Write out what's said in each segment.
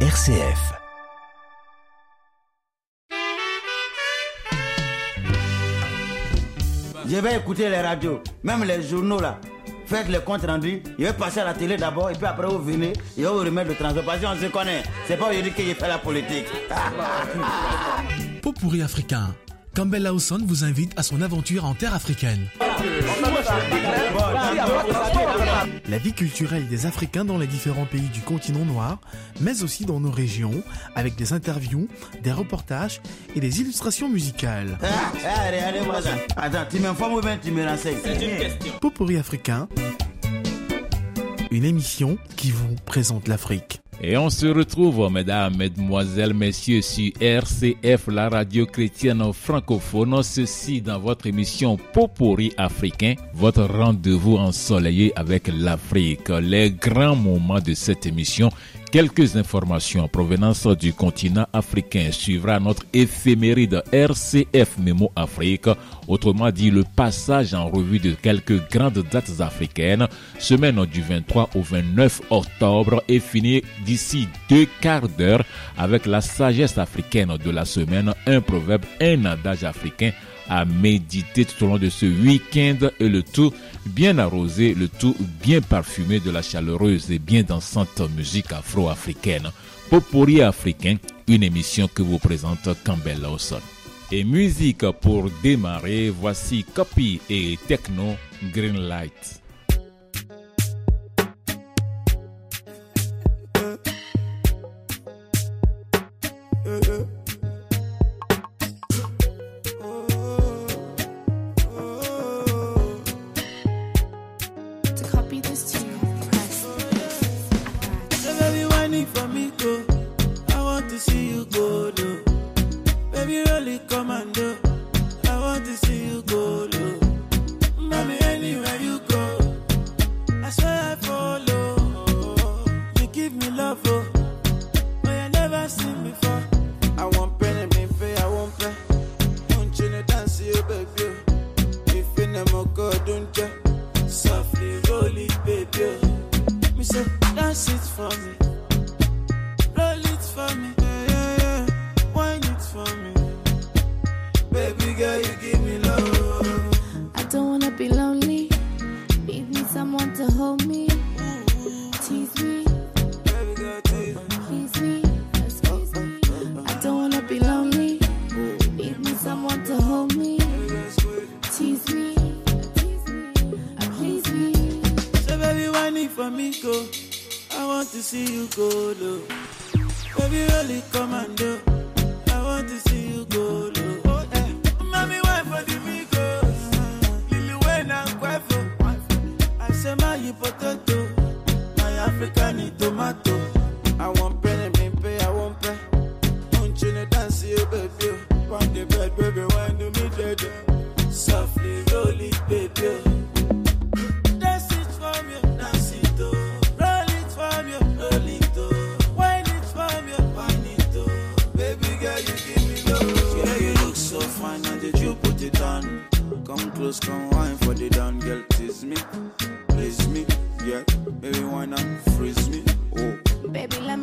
RCF. Je vais écouter les radios, même les journaux là. Faites les comptes rendus. Je vais passer à la télé d'abord et puis après vous venez et vous remettre le transport. Parce qu'on se connaît. C'est pas aujourd'hui que j'ai fait la politique. Pot pourri africain. Campbell Lawson vous invite à son aventure en terre africaine. La vie culturelle des Africains dans les différents pays du continent noir, mais aussi dans nos régions, avec des interviews, des reportages et des illustrations musicales. Renseignes? Pot pourri africain, une émission qui vous présente l'Afrique. Et on se retrouve, mesdames, mesdemoiselles, messieurs, sur RCF, la radio chrétienne francophone. Ceci dans votre émission Popori africain, votre rendez-vous ensoleillé avec l'Afrique. Les grands moments de cette émission Quelques informations en provenance du continent africain suivra notre éphéméride RCF Memo Afrique, autrement dit le passage en revue de quelques grandes dates africaines, semaine du 23 au 29 octobre et finir d'ici deux quarts d'heure avec la sagesse africaine de la semaine, un proverbe, un adage africain à méditer tout au long de ce week-end et le tout bien arrosé, le tout bien parfumé de la chaleureuse et bien dansante musique afro-africaine. Popori africain, une émission que vous présente Campbell Lawson. Et musique pour démarrer, voici Copy et Techno Green Light.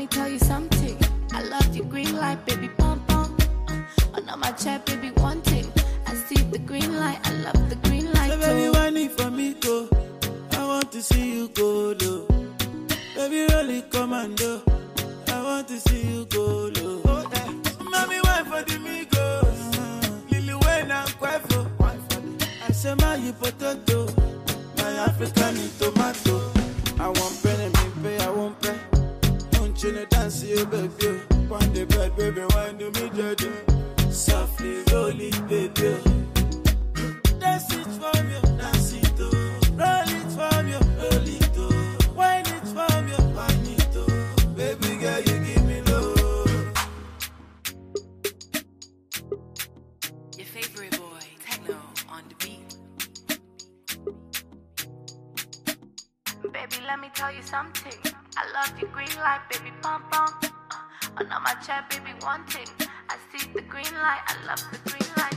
Me tell you something. I love your green light, baby, pom pom. Uh, on my chair, baby, one thing. I see the green light. I love the green light. so baby, wine it for me, go. I want to see you go low. Baby, really commando. I want to see you go low. Oh, eh. Mommy, wine for the amigos. Lily Wayne and Quavo. I say my you potato. My African tomato. I me pay, I want pay. Know dance, you baby. On the bed, baby, wine do me dirty. Softly it, baby. Dance it for Baby, let me tell you something. I love your green light, baby, pom pom. Uh, on my chair, baby, one thing. I see the green light. I love the green light.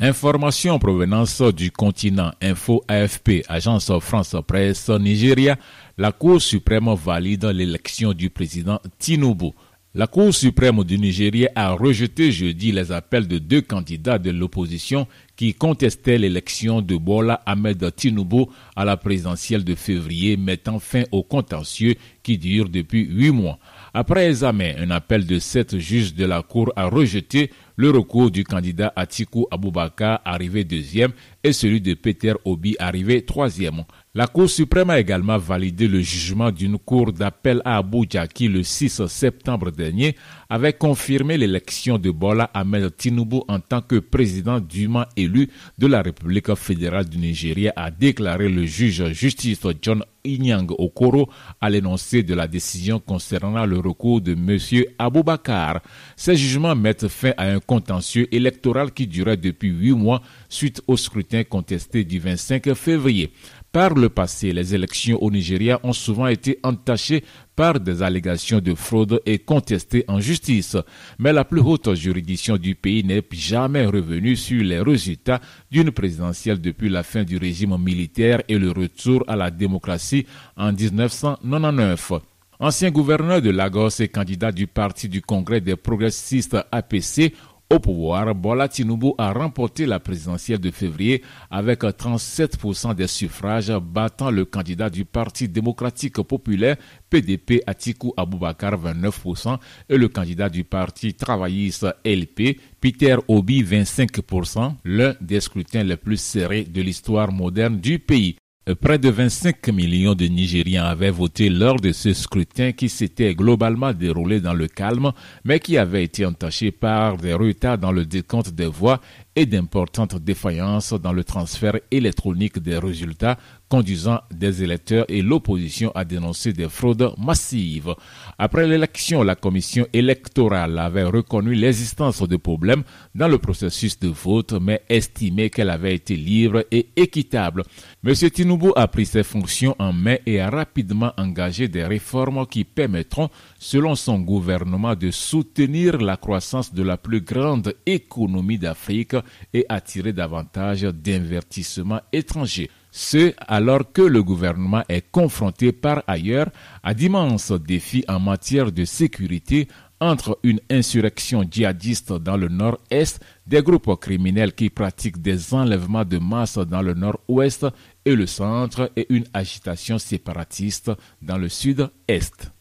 Information en provenance du continent Info AFP, agence France Presse Nigeria, la Cour suprême valide l'élection du président Tinubu. La Cour suprême du Nigeria a rejeté jeudi les appels de deux candidats de l'opposition qui contestaient l'élection de Bola Ahmed Tinubu à la présidentielle de février, mettant fin au contentieux qui dure depuis huit mois. Après examen, un appel de sept juges de la Cour a rejeté le recours du candidat Atiku Abubakar arrivé deuxième et celui de Peter Obi arrivé troisième. La Cour suprême a également validé le jugement d'une cour d'appel à Abuja qui, le 6 septembre dernier, avait confirmé l'élection de Bola Ahmed Tinubu en tant que président dûment élu de la République fédérale du Nigeria, a déclaré le juge justice John Inyang Okoro à l'énoncé de la décision concernant le recours de M. Aboubakar. Ces jugements mettent fin à un contentieux électoral qui durait depuis huit mois suite au scrutin contesté du 25 février. Par le passé, les élections au Nigeria ont souvent été entachées par des allégations de fraude et contestées en justice. Mais la plus haute juridiction du pays n'est jamais revenue sur les résultats d'une présidentielle depuis la fin du régime militaire et le retour à la démocratie en 1999. Ancien gouverneur de Lagos et candidat du Parti du Congrès des progressistes APC, au pouvoir, Bola Tinubu a remporté la présidentielle de février avec 37% des suffrages, battant le candidat du Parti démocratique populaire PDP Atiku Abubakar 29% et le candidat du Parti travailliste LP Peter Obi 25%, l'un des scrutins les plus serrés de l'histoire moderne du pays. Près de 25 millions de Nigériens avaient voté lors de ce scrutin qui s'était globalement déroulé dans le calme, mais qui avait été entaché par des retards dans le décompte des voix et d'importantes défaillances dans le transfert électronique des résultats conduisant des électeurs et l'opposition à dénoncer des fraudes massives. Après l'élection, la commission électorale avait reconnu l'existence de problèmes dans le processus de vote, mais estimé qu'elle avait été libre et équitable. M. Tinubu a pris ses fonctions en main et a rapidement engagé des réformes qui permettront, selon son gouvernement, de soutenir la croissance de la plus grande économie d'Afrique et attirer davantage d'investissements étrangers. Ce alors que le gouvernement est confronté par ailleurs à d'immenses défis en matière de sécurité entre une insurrection djihadiste dans le nord-est, des groupes criminels qui pratiquent des enlèvements de masse dans le nord-ouest et le centre et une agitation séparatiste dans le sud-est.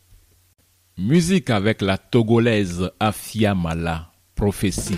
Musique avec la togolaise Afia Mala, prophétie.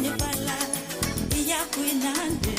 nipala iya kwinande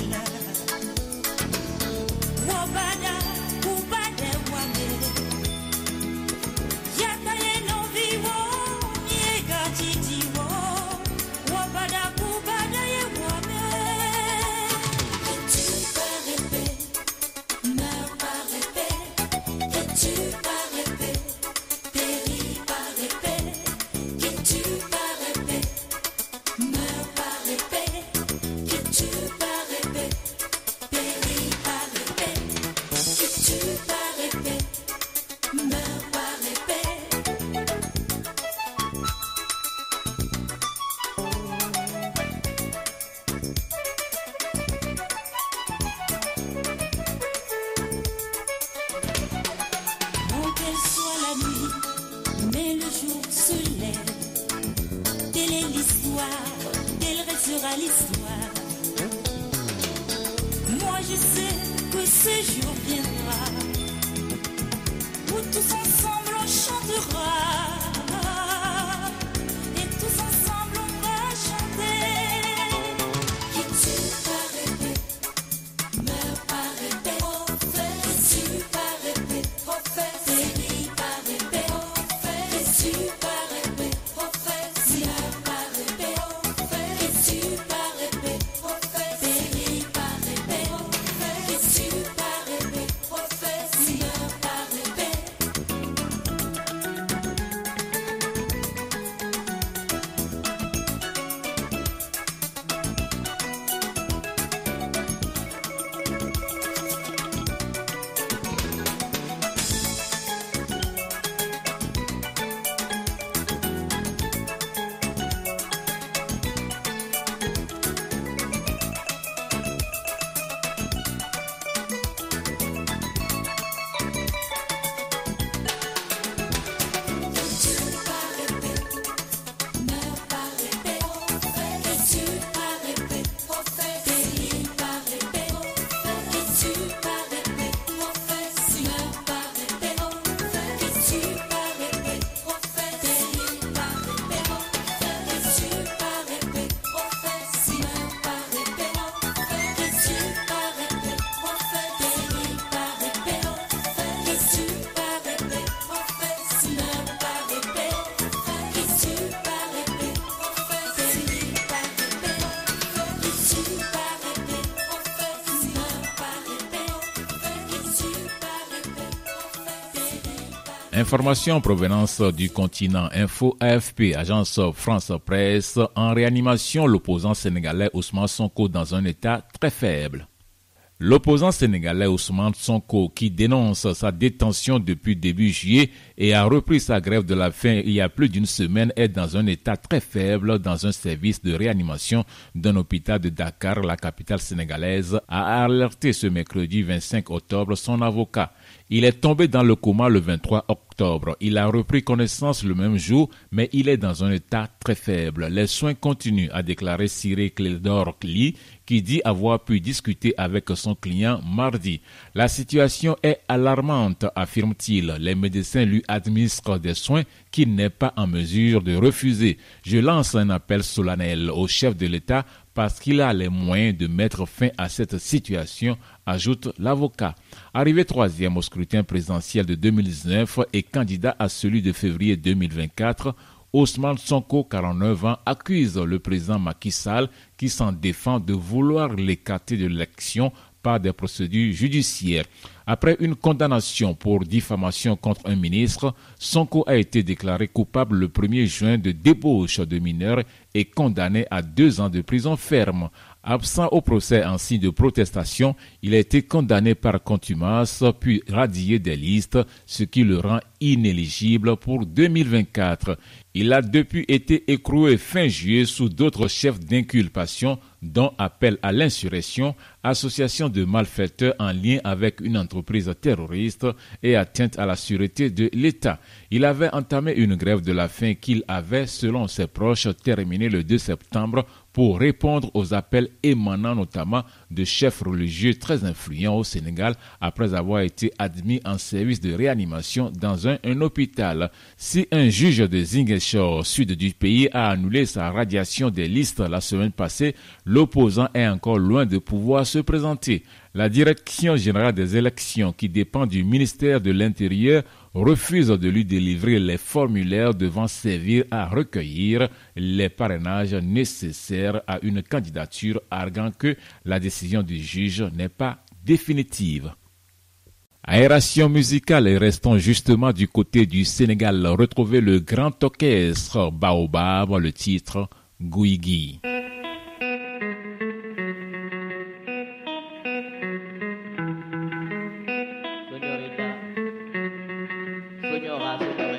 Moi je sais que ce jour viendra où tous ensemble on chantera. Information en provenance du continent Info AFP, agence France Presse, en réanimation, l'opposant sénégalais Ousmane Sonko dans un état très faible. L'opposant sénégalais Ousmane Sonko, qui dénonce sa détention depuis début juillet et a repris sa grève de la faim il y a plus d'une semaine, est dans un état très faible dans un service de réanimation d'un hôpital de Dakar, la capitale sénégalaise, a alerté ce mercredi 25 octobre son avocat. Il est tombé dans le coma le 23 octobre. Il a repris connaissance le même jour, mais il est dans un état très faible. Les soins continuent, a déclaré Cyril Clédor Lee, qui dit avoir pu discuter avec son client mardi. La situation est alarmante, affirme-t-il. Les médecins lui administrent des soins qu'il n'est pas en mesure de refuser. Je lance un appel solennel au chef de l'État parce qu'il a les moyens de mettre fin à cette situation, ajoute l'avocat. Arrivé troisième au scrutin présidentiel de 2019 et candidat à celui de février 2024, Ousmane Sonko, 49 ans, accuse le président Macky Sall, qui s'en défend de vouloir l'écarter de l'élection des procédures judiciaires. Après une condamnation pour diffamation contre un ministre, Sonko a été déclaré coupable le 1er juin de débauche de mineurs et condamné à deux ans de prison ferme. Absent au procès en signe de protestation, il a été condamné par contumace puis radié des listes, ce qui le rend inéligible pour 2024. Il a depuis été écroué fin juillet sous d'autres chefs d'inculpation, dont appel à l'insurrection, association de malfaiteurs en lien avec une entreprise terroriste et atteinte à la sûreté de l'État. Il avait entamé une grève de la faim qu'il avait, selon ses proches, terminée le 2 septembre pour répondre aux appels émanant notamment de chefs religieux très influents au Sénégal après avoir été admis en service de réanimation dans un, un hôpital. Si un juge de Ziguinchor, sud du pays, a annulé sa radiation des listes la semaine passée, l'opposant est encore loin de pouvoir se présenter. La Direction générale des élections, qui dépend du ministère de l'Intérieur, refuse de lui délivrer les formulaires devant servir à recueillir les parrainages nécessaires à une candidature, arguant que la décision du juge n'est pas définitive. Aération musicale et restons justement du côté du Sénégal. Retrouvez le grand orchestre Baobab, le titre Guigui. 今日は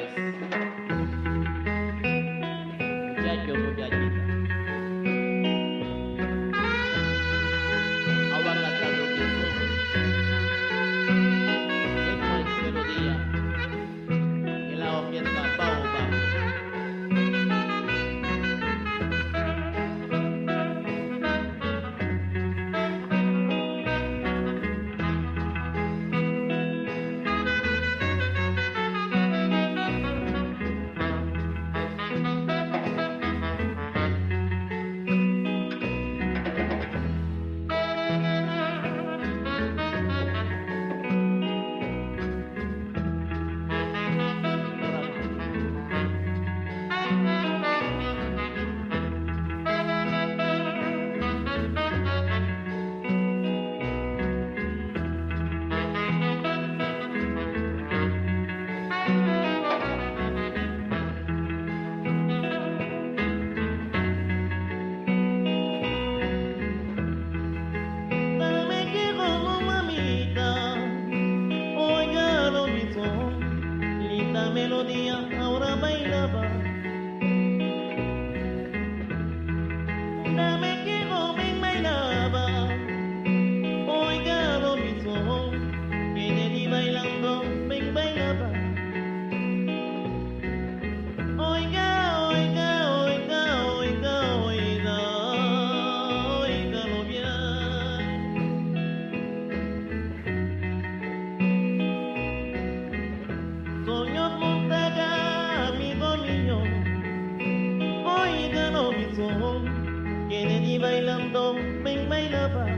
ven bailaba.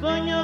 ¡Coño!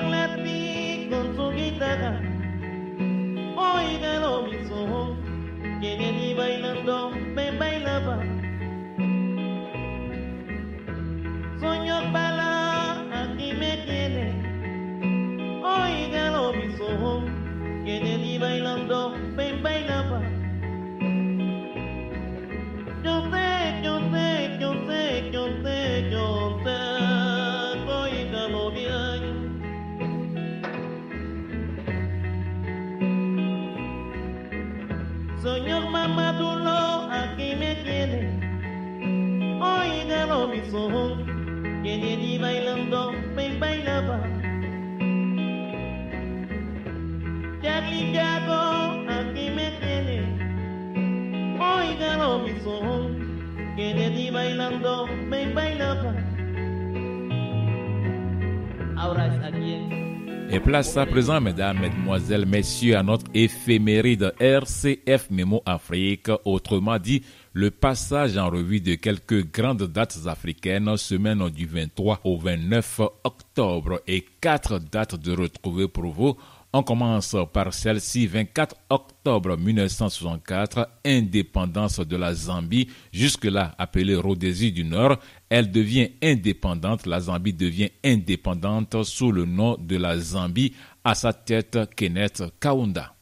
Et place à présent, mesdames, mesdemoiselles, messieurs, à notre éphéméride RCF Mémo Afrique, autrement dit, le passage en revue de quelques grandes dates africaines, semaine du 23 au 29 octobre et quatre dates de retrouver pour vous. On commence par celle-ci, 24 octobre 1964, indépendance de la Zambie, jusque-là appelée Rhodésie du Nord. Elle devient indépendante, la Zambie devient indépendante sous le nom de la Zambie, à sa tête Kenneth Kaunda.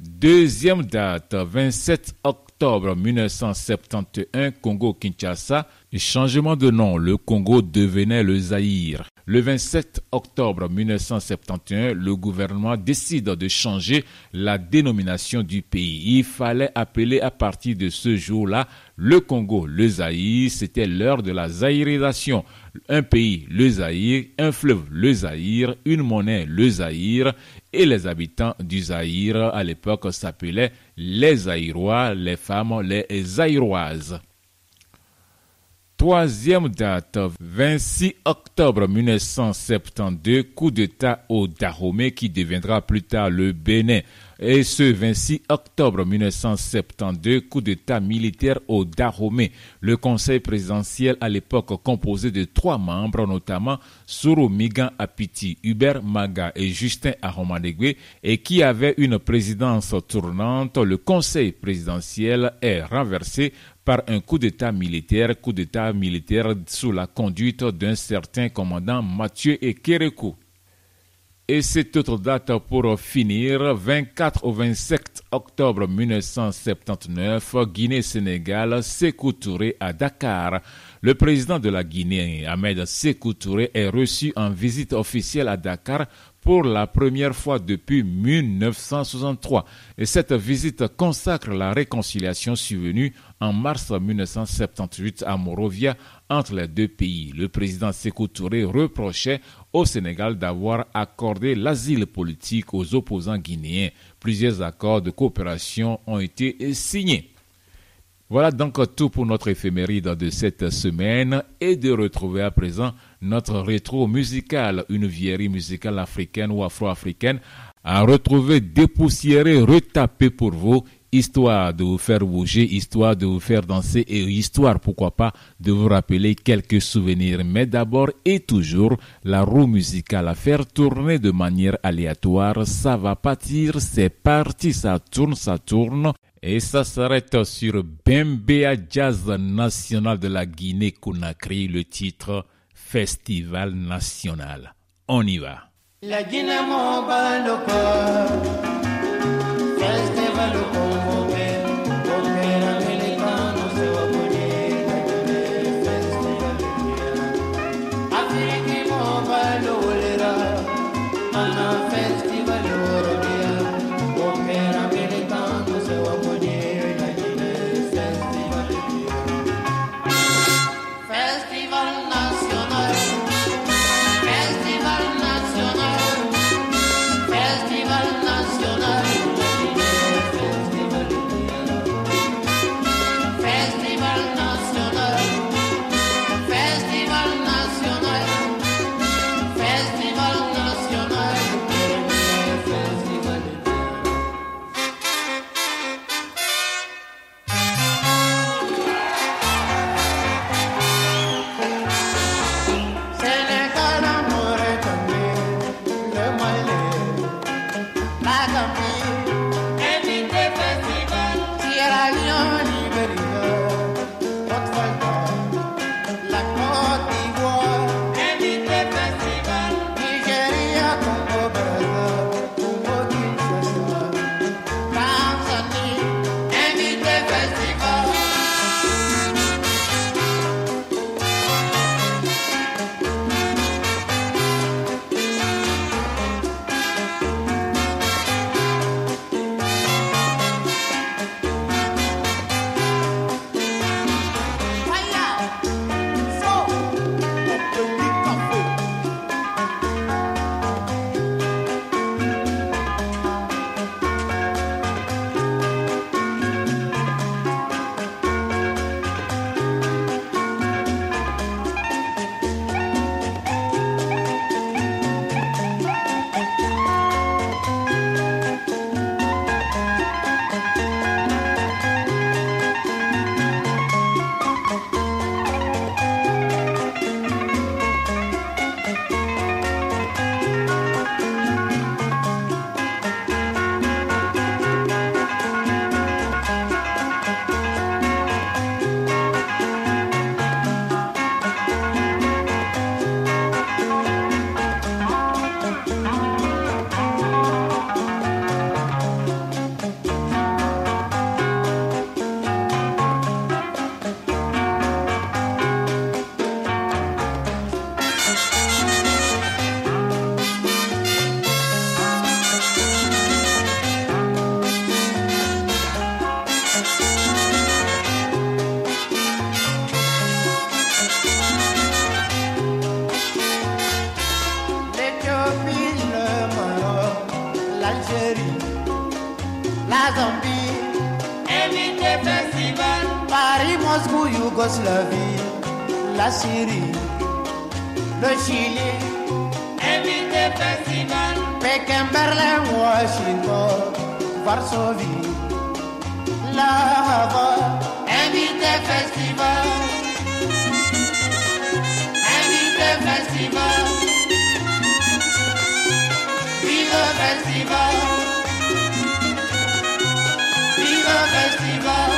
Deuxième date, 27 octobre 1971, Congo-Kinshasa. Changement de nom, le Congo devenait le Zaïre. Le 27 octobre 1971, le gouvernement décide de changer la dénomination du pays. Il fallait appeler à partir de ce jour-là le Congo, le Zaïre. C'était l'heure de la zaïrisation. Un pays, le Zaïre, un fleuve, le Zaïre, une monnaie, le Zaïre, et les habitants du Zaïre à l'époque s'appelaient les Zaïrois, les femmes, les Zaïroises. Troisième date, 26 octobre 1972, coup d'État au Dahomey qui deviendra plus tard le Bénin. Et ce 26 octobre 1972, coup d'État militaire au Dahomey. Le conseil présidentiel à l'époque composé de trois membres, notamment Soro Migan Apiti, Hubert Maga et Justin Aromadegwe, et qui avait une présidence tournante, le conseil présidentiel est renversé par un coup d'État militaire, coup d'État militaire sous la conduite d'un certain commandant Mathieu Ekerekou. Et cette autre date pour finir, 24 au 27 octobre 1979, Guinée-Sénégal, Sékou Touré à Dakar. Le président de la Guinée, Ahmed Sékou Touré, est reçu en visite officielle à Dakar pour la première fois depuis 1963. Et cette visite consacre la réconciliation survenue en mars 1978 à Morovia entre les deux pays. Le président Sékou Touré reprochait au Sénégal d'avoir accordé l'asile politique aux opposants guinéens. Plusieurs accords de coopération ont été signés. Voilà donc tout pour notre éphéméride de cette semaine et de retrouver à présent notre rétro musical, une vieillerie musicale africaine ou afro-africaine à retrouver dépoussiérée, retapée pour vous, histoire de vous faire bouger, histoire de vous faire danser et histoire, pourquoi pas, de vous rappeler quelques souvenirs. Mais d'abord et toujours, la roue musicale à faire tourner de manière aléatoire, ça va partir, c'est parti, ça tourne, ça tourne. Et ça s'arrête sur Bembea Jazz National de la Guinée-Conakry, le titre Festival National. On y va. La La Havane, invité festival, invité festival. Vive festival. Vive festival.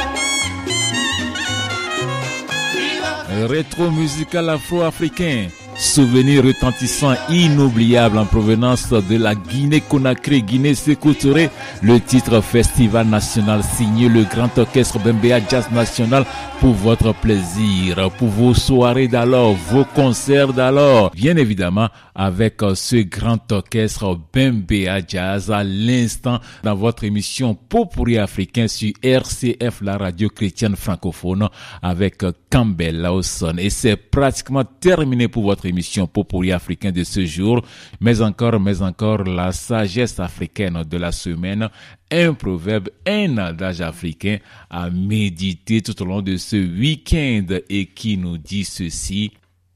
Rétro musical afro-africain. Souvenir retentissant inoubliable en provenance de la Guinée-Conakry, Guinée-Sékou Touré. Le titre Festival National signé le Grand Orchestre Bembea Jazz National pour votre plaisir, pour vos soirées d'alors, vos concerts d'alors. Bien évidemment, avec euh, ce Grand Orchestre Bembea Jazz à l'instant dans votre émission Popuri africain sur RCF, la radio chrétienne francophone avec euh, Campbell Lawson. Et c'est pratiquement terminé pour votre émission Popuri africain de ce jour. Mais encore, mais encore, la sagesse africaine de la semaine un proverbe, un adage africain à méditer tout au long de ce week-end et qui nous dit ceci.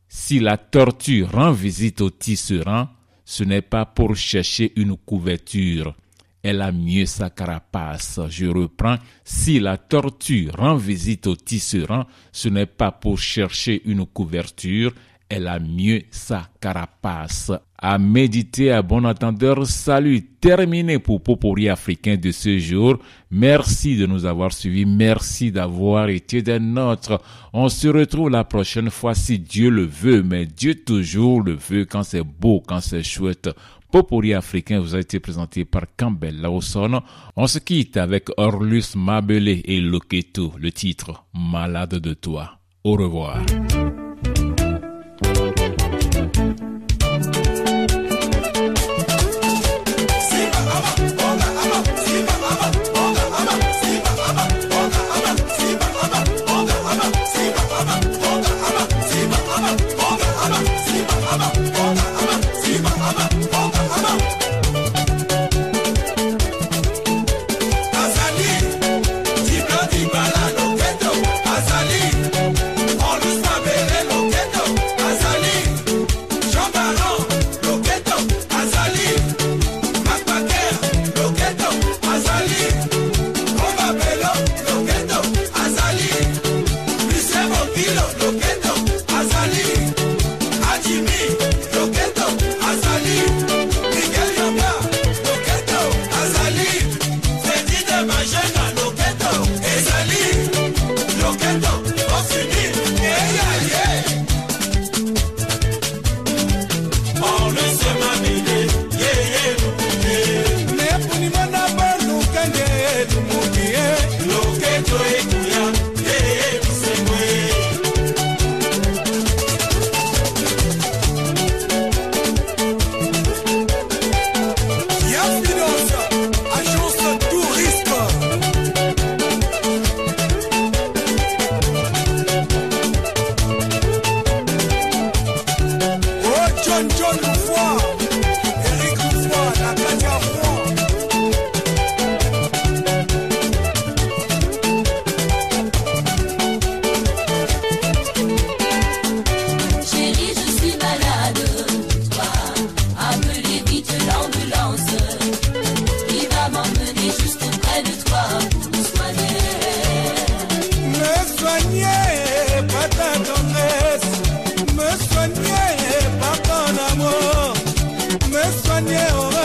Si la tortue rend visite au tisserand, ce n'est pas pour chercher une couverture. Elle a mieux sa carapace. Je reprends. Si la tortue rend visite au tisserand, ce n'est pas pour chercher une couverture. Elle a mieux sa carapace. À méditer à bon entendeur. Salut. Terminé pour Popori africain de ce jour. Merci de nous avoir suivis. Merci d'avoir été des nôtres. On se retrouve la prochaine fois si Dieu le veut. Mais Dieu toujours le veut quand c'est beau, quand c'est chouette. Popori africain vous a été présenté par Campbell Lawson. On se quitte avec Orlus Mabelé et Loketo, le titre Malade de toi. Au revoir. de tu. soigner